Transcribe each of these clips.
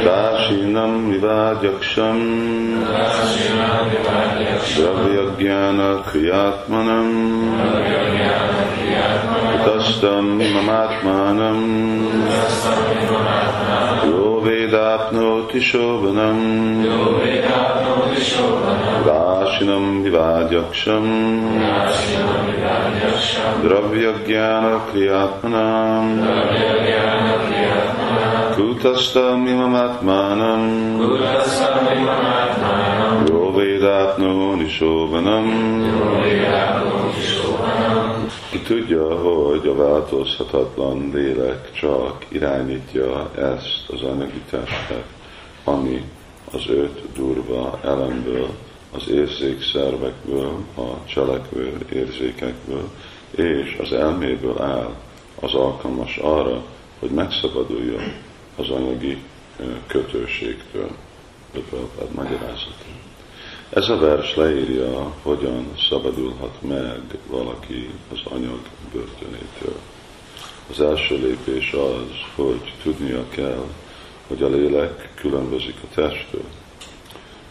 Dásinam vivágyaksam Dravyagyana kriyatmanam Utastam mamátmanam Jó védápnóti sóvanam Dásinam vivágyaksam Jó védátnó nisóvanam Ki tudja, hogy a változhatatlan lélek csak irányítja ezt az anyagi testet, ami az öt durva elemből, az érzékszervekből, a cselekvő érzékekből és az elméből áll, az alkalmas arra, hogy megszabaduljon az anyagi kötőségtől. Prabhupád magyarázata. Ez a vers leírja, hogyan szabadulhat meg valaki az anyag börtönétől. Az első lépés az, hogy tudnia kell, hogy a lélek különbözik a testtől.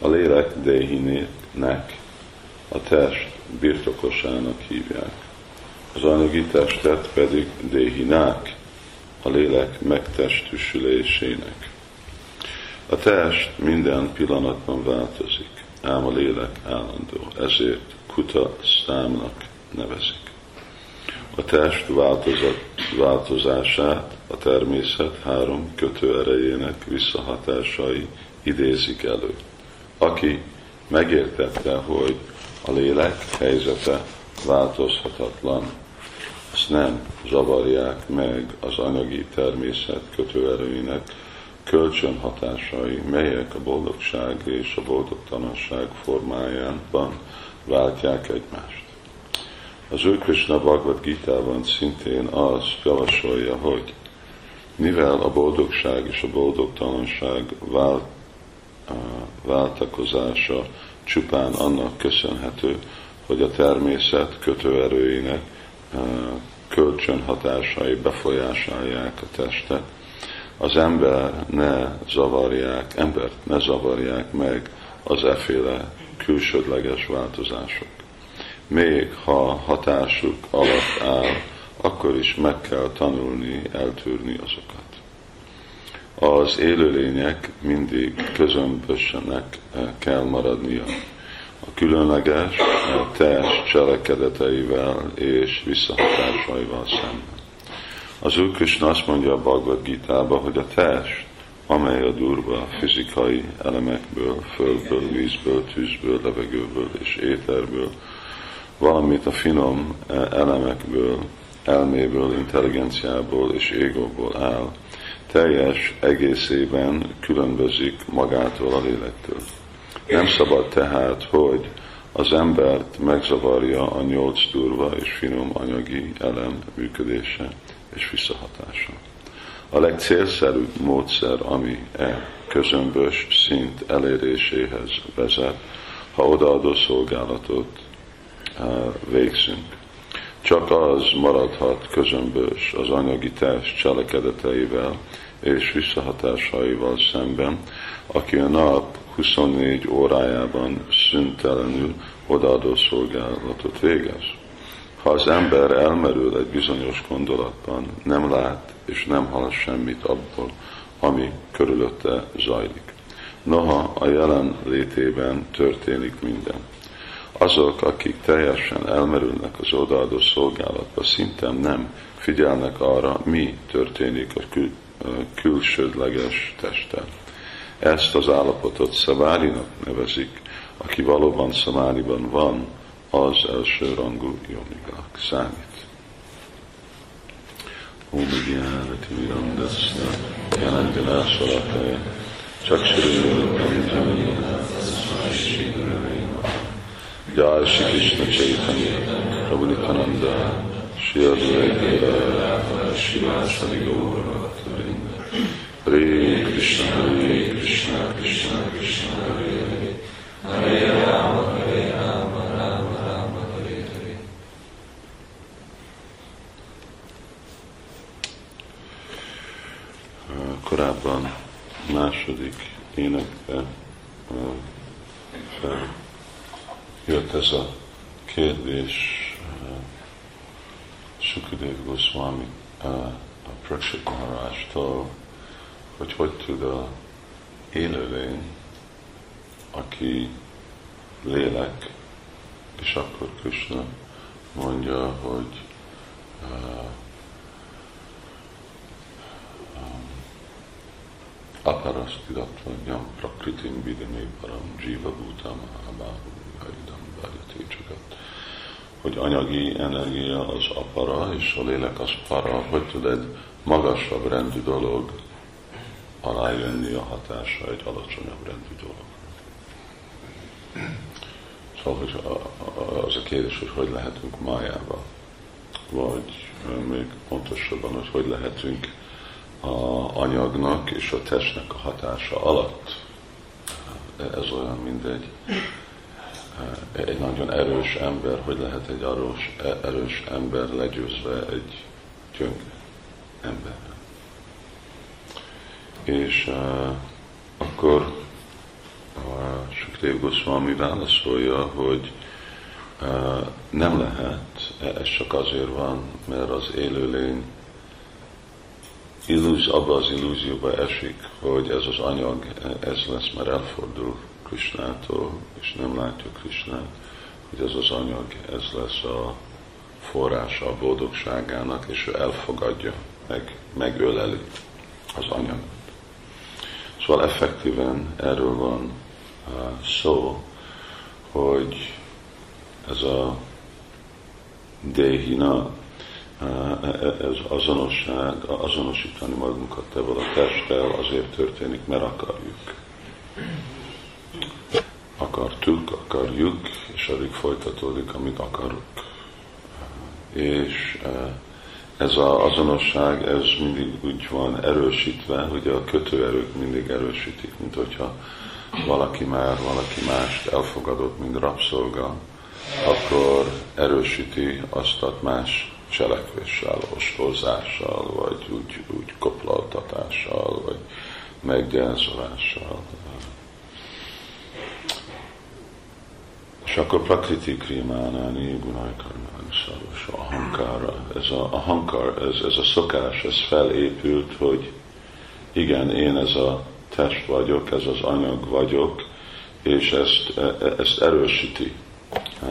A lélek dehinének, a test birtokosának hívják. Az anyagi testet pedig dehinák, a lélek megtestüsülésének. A test minden pillanatban változik, ám a lélek állandó, ezért kuta számnak nevezik. A test változat, változását a természet három kötőerejének visszahatásai idézik elő. Aki megértette, hogy a lélek helyzete változhatatlan, azt nem zavarják meg az anyagi természet kötőerőinek kölcsönhatásai, melyek a boldogság és a boldogtalanság formájában váltják egymást. Az ő Krishna Bhagavad Gita-ban szintén az javasolja, hogy mivel a boldogság és a boldogtalanság vált, váltakozása csupán annak köszönhető, hogy a természet kötőerőinek kölcsönhatásai befolyásolják a testet, az ember ne zavarják, embert ne zavarják meg az eféle külsődleges változások. Még ha hatásuk alatt áll, akkor is meg kell tanulni, eltűrni azokat. Az élőlények mindig közömbösenek kell maradnia a különleges, a test cselekedeteivel és visszahatásaival szemben. Az Úr Krishna azt mondja a Bhagavad gita hogy a test, amely a durva fizikai elemekből, földből, vízből, tűzből, levegőből és éterből, valamint a finom elemekből, elméből, intelligenciából és égóból áll, teljes egészében különbözik magától a lélektől. Nem szabad tehát, hogy az embert megzavarja a nyolc durva és finom anyagi elem működése és visszahatása. A legcélszerűbb módszer, ami e közömbös szint eléréséhez vezet, ha odaadó szolgálatot e, végzünk. Csak az maradhat közömbös az anyagi test cselekedeteivel és visszahatásaival szemben, aki a nap 24 órájában szüntelenül odaadó szolgálatot végez. Ha az ember elmerül egy bizonyos gondolatban, nem lát és nem hall semmit abból, ami körülötte zajlik. Noha a jelen létében történik minden. Azok, akik teljesen elmerülnek az odaadó szolgálatba, szinte nem figyelnek arra, mi történik a kül- külsődleges testen. Ezt az állapotot szabárinak nevezik, aki valóban szamáriban van, az első rangú jomigak számít. Ómigyárati mirandaszna, jelentelásolataja, csak sérülőkön Jai Shri Krishna Chaitanya, Prabhu Nityananda, Shri Advaita, Shri Vasadi Gaura, Hare Krishna, Hare Krishna, Krishna Krishna, Hare Hare, Hare Rama, Hare Rama, Rama Rama, Hare Hare. Korábban második énekbe jött ez a kérdés Sukadev Goswami a Prakshit Maharajtól, hogy hogy tud a élőlény, aki lélek, és akkor Krishna mondja, hogy uh, aparasztidattvanyam prakritim vidimi param jiva bhutam abáhu haidam bhajati csakat. Hogy anyagi energia az apara, és a lélek az para, hogy tud egy magasabb rendű dolog alájönni a hatása egy alacsonyabb rendű dolog. Szóval hogy az a kérdés, hogy hogy lehetünk májába, vagy még pontosabban, hogy hogy lehetünk a anyagnak és a testnek a hatása alatt. Ez olyan, mint egy, egy nagyon erős ember, hogy lehet egy erős, erős ember legyőzve egy gyöngő ember. És uh, akkor a Sukdev Goswami válaszolja, hogy uh, nem lehet, ez csak azért van, mert az élőlény illúz, abba az illúzióba esik, hogy ez az anyag, ez lesz, mert elfordul Krishnától, és nem látja Krishnát, hogy ez az anyag, ez lesz a forrása a boldogságának, és ő elfogadja, meg, megöleli az anyagot. Szóval effektíven erről van uh, szó, hogy ez a Dehina, ez azonosság, azonosítani magunkat ebből a testtel azért történik, mert akarjuk. Akartuk, akarjuk, és addig folytatódik, amit akarok. És ez az azonosság, ez mindig úgy van erősítve, hogy a kötőerők mindig erősítik, mint hogyha valaki már valaki mást elfogadott, mint rabszolga, akkor erősíti azt a más cselekvéssel, ostozással, vagy úgy, úgy koplaltatással, vagy meggyázolással. És akkor prakriti krimánáni gunajkarmáni szaros a hankára. Ez a, a hankar, ez, ez a szokás, ez felépült, hogy igen, én ez a test vagyok, ez az anyag vagyok, és ezt, e, e, ezt erősíti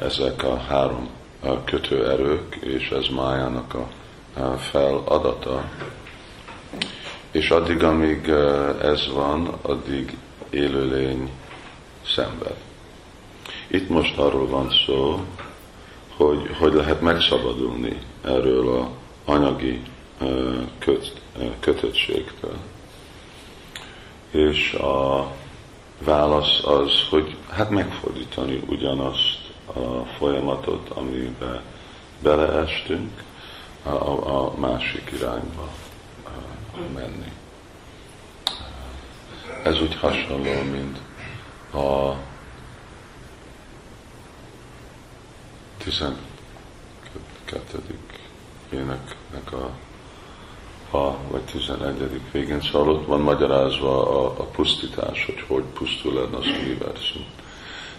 ezek a három kötőerők, és ez májának a feladata. És addig, amíg ez van, addig élőlény szenved. Itt most arról van szó, hogy hogy lehet megszabadulni erről a anyagi köt, kötöttségtől. És a válasz az, hogy hát megfordítani ugyanazt a folyamatot, amiben beleestünk, a, a másik irányba menni. Ez úgy hasonló, mint a 12. éneknek a a, vagy 11. végén, szóval ott van magyarázva a, a pusztítás, hogy hogy pusztul el az univerzum.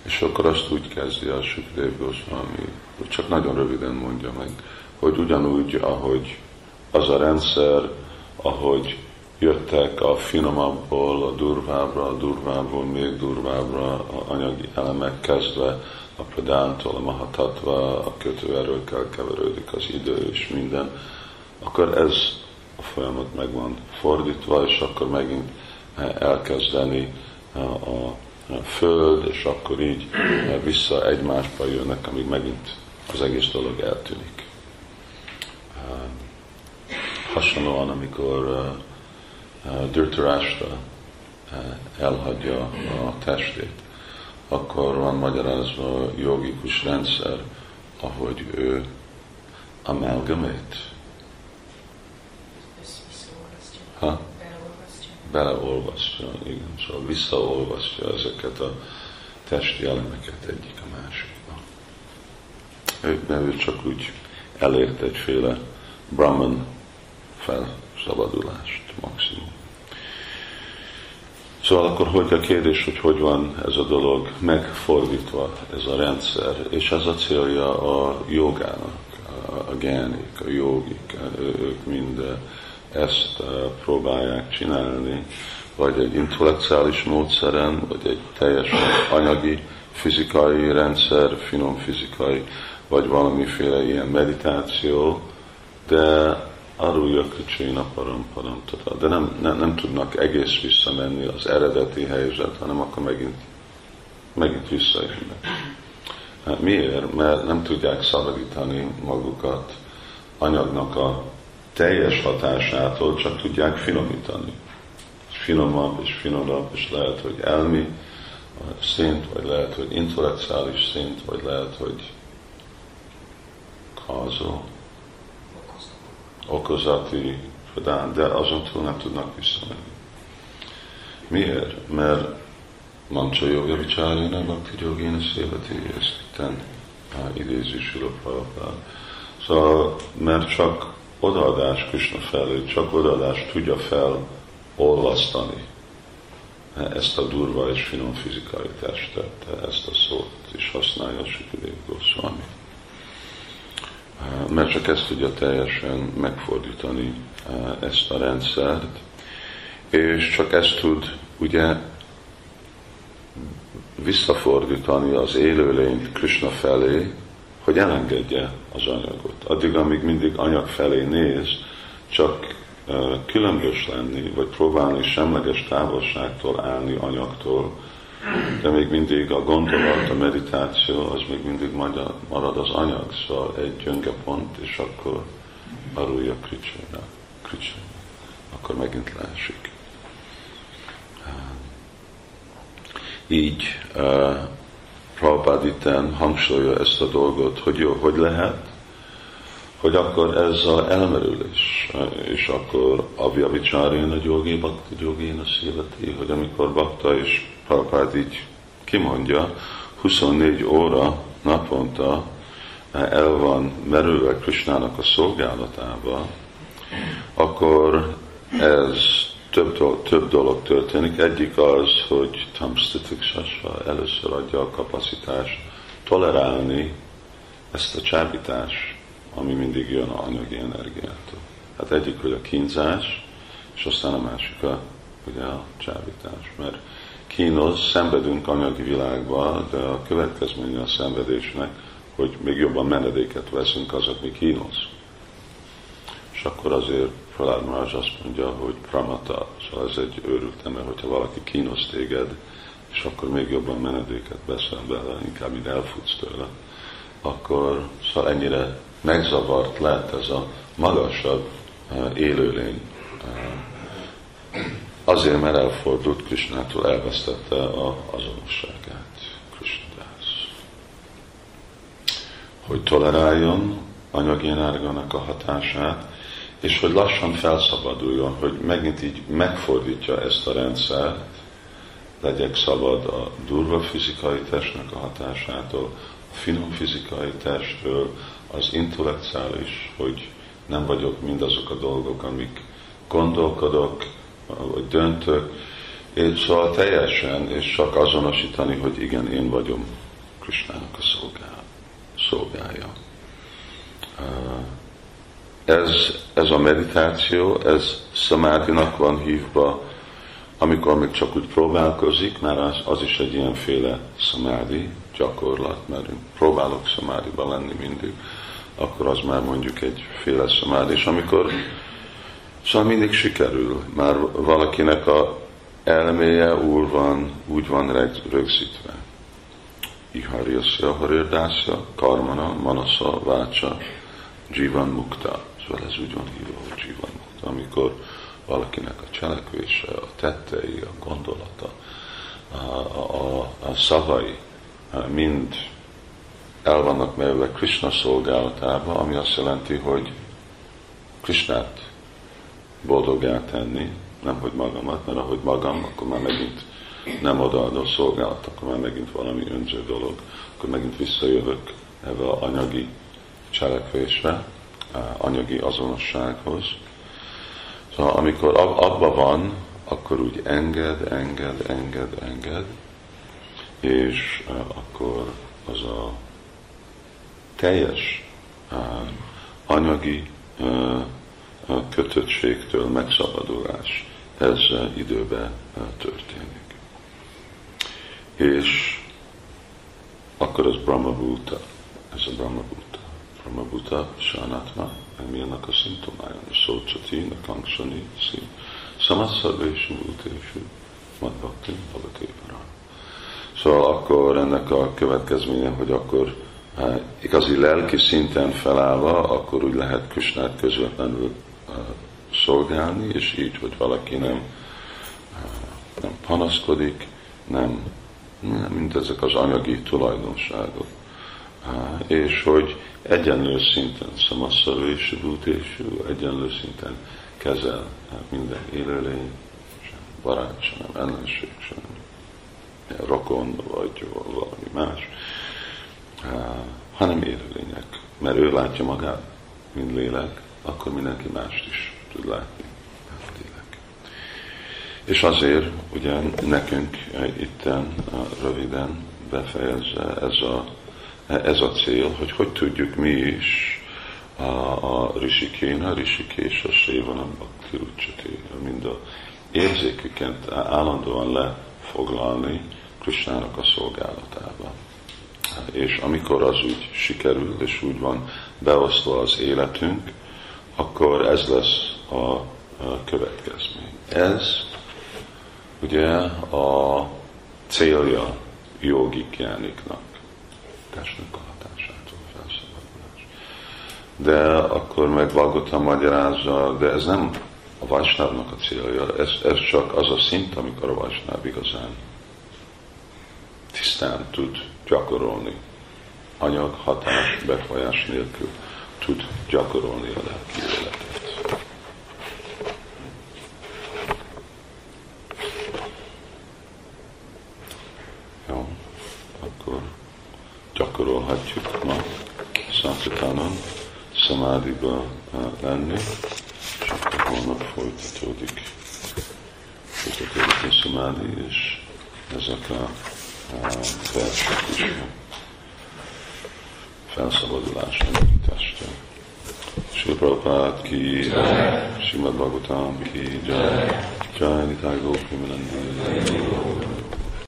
És akkor azt úgy kezdi a Sükdev Goswami, csak nagyon röviden mondja meg, hogy ugyanúgy, ahogy az a rendszer, ahogy jöttek a finomabbból, a durvábbra, a durvábbból még durvábbra a anyagi elemek kezdve, a pradántól, a mahatatva, a kötőerőkkel keverődik az idő és minden, akkor ez a folyamat meg van fordítva, és akkor megint elkezdeni a, a a föld, és akkor így vissza egymásba jönnek, amíg megint az egész dolog eltűnik. Hasonlóan, amikor Dhritarashtra elhagyja a testét, akkor van magyarázva a jogikus rendszer, ahogy ő amalgamate. Ha? Beleolvasztja, igen, szóval visszaolvasztja ezeket a testi elemeket egyik a másikba. Ő, ő csak úgy elért egyféle Brahman felszabadulást maximum. Szóval akkor hogy a kérdés, hogy hogy van ez a dolog megfordítva, ez a rendszer, és ez a célja a jogának, a gánik, a jogik, ők mind ezt próbálják csinálni, vagy egy intellektuális módszeren, vagy egy teljesen anyagi, fizikai rendszer, finom fizikai, vagy valamiféle ilyen meditáció, de arulja a param param de nem, nem, nem tudnak egész visszamenni az eredeti helyzet, hanem akkor megint, megint visszajönnek. Hát miért? Mert nem tudják szabadítani magukat anyagnak a teljes hatásától, csak tudják finomítani. Finomabb és finomabb, és lehet, hogy elmi szint, vagy lehet, hogy intellektuális szint, vagy lehet, hogy kazó, okozati fedán, de azon túl nem tudnak visszamenni. Miért? Mert Mancha Yoga Vicsárjana Bhakti Yogéna Szévati, ezt itten idézi Sula Szóval, mert csak odaadás Krishna felé, csak odaadás tudja felolvasztani. Ezt a durva és finom fizikai testet, ezt a szót is használja Sukadev Goswami. Mert csak ezt tudja teljesen megfordítani eh, ezt a rendszert, és csak ezt tud ugye visszafordítani az élőlényt Krishna felé, hogy elengedje az anyagot. Addig, amíg mindig anyag felé néz, csak különbös lenni, vagy próbálni semleges távolságtól állni anyagtól, de még mindig a gondolat, a meditáció, az még mindig marad az anyag, szóval egy gyönge pont, és akkor arulja kricsőre, kricsőre. Akkor megint leesik. Így Prabhupád itten hangsúlyja ezt a dolgot, hogy jó, hogy lehet, hogy akkor ez a elmerülés, és akkor avja vicsárén a gyógé, bakta gyógén a szíveti, hogy amikor bakta és Prabhupád így kimondja, 24 óra naponta el van merülve Krisnának a szolgálatába, akkor ez több, dolog, több dolog történik. Egyik az, hogy Tamstitik Sasva először adja a kapacitást tolerálni ezt a csábítást, ami mindig jön a anyagi energiától. Hát egyik, hogy a kínzás, és aztán a másik a, ugye a csábítás. Mert kínos, szenvedünk anyagi világban, de a következménye a szenvedésnek, hogy még jobban menedéket veszünk az, ami kínos. És akkor azért Pralád Marázs azt mondja, hogy pramata, szóval ez egy őrült ember, hogyha valaki kínos téged, és akkor még jobban menedéket veszel bele, inkább így elfutsz tőle, akkor szóval ennyire megzavart lett ez a magasabb eh, élőlény eh, Azért, mert elfordult Krisnától, elvesztette a azonosságát Krisnadász. Hogy toleráljon anyagi energiának a hatását, és hogy lassan felszabaduljon, hogy megint így megfordítja ezt a rendszert, legyek szabad a durva fizikai testnek a hatásától, a finom fizikai testtől, az intellektuális, hogy nem vagyok mindazok a dolgok, amik gondolkodok, vagy döntök, és szóval teljesen, és csak azonosítani, hogy igen, én vagyom Krisnának a szolgál, szolgálja. Ez, ez a meditáció, ez szamádinak van hívva, amikor még csak úgy próbálkozik, mert az, az is egy ilyenféle szamádi gyakorlat, mert próbálok szamádiba lenni mindig, akkor az már mondjuk egy féle szamádi, és amikor Szóval mindig sikerül, már valakinek a elméje úr van, úgy van rögzítve. Iharyasya, harirdásya, karmana, manasa, vácsa, jivan mukta. Szóval ez úgy van hívva, hogy mukta, amikor valakinek a cselekvése, a tettei, a gondolata, a, a, a szavai mind el vannak merve Krishna szolgálatába, ami azt jelenti, hogy Krishnát boldogá tenni, nem hogy magamat, mert ahogy magam, akkor már megint nem odaadó szolgálat, akkor már megint valami önző dolog, akkor megint visszajövök ebbe a anyagi cselekvésre, anyagi azonossághoz. Szóval amikor abban van akkor úgy enged, enged, enged, enged, és akkor az a teljes anyagi kötöttségtől megszabadulás, ez időben történik. És akkor az Brahma Bhuta, ez a Brahma Bhuta. Brahma Bhuta, Sanatma, mi annak a szimptomája? Szócsati, Nakangsani, szín. Samasszarvési Bhutésű, Madbhakti, Bhavati Szóval akkor ennek a következménye, hogy akkor hát, igazi lelki szinten felállva, akkor úgy lehet Krisnát közvetlenül szolgálni, és így, hogy valaki nem, nem panaszkodik, nem, nem mint ezek az anyagi tulajdonságok. És hogy egyenlő szinten, szamasszarvési bútésű, egyenlő szinten kezel minden élőlény, sem barát, sem ellenség, sem rokon, vagy valami más, hanem élőlények. Mert ő látja magát, mint lélek, akkor mindenki mást is tud látni. Lélek. És azért, ugye nekünk itten röviden befejezze ez a, ez a cél, hogy hogy tudjuk mi is a, a Rishikéna, Rishikés, a Sévanam, a Kirucsati, mind a érzéküket állandóan lefoglalni, Krisnának a szolgálatába. És amikor az úgy sikerül, és úgy van beosztva az életünk, akkor ez lesz a következmény. Ez ugye a célja jogik jániknak, testnek a hatásától felszabadulás. De akkor meg Vagota magyarázza, de ez nem a Vajsnávnak a célja, ez, ez csak az a szint, amikor a Vajsnáv igazán tisztán tud gyakorolni. Anyag, hatás, befolyás nélkül tud gyakorolni a lelki életet. Jó, akkor gyakorolhatjuk ma Sankatanon szamádiba eh, lenni, és akkor holnap folytatódik, folytatódik a szamádi, és ezek a versek is felszabadulásra megításta. Sri Prabhupád ki, Simad Bhagavatam ki, Jai, Jai Nitai Gopi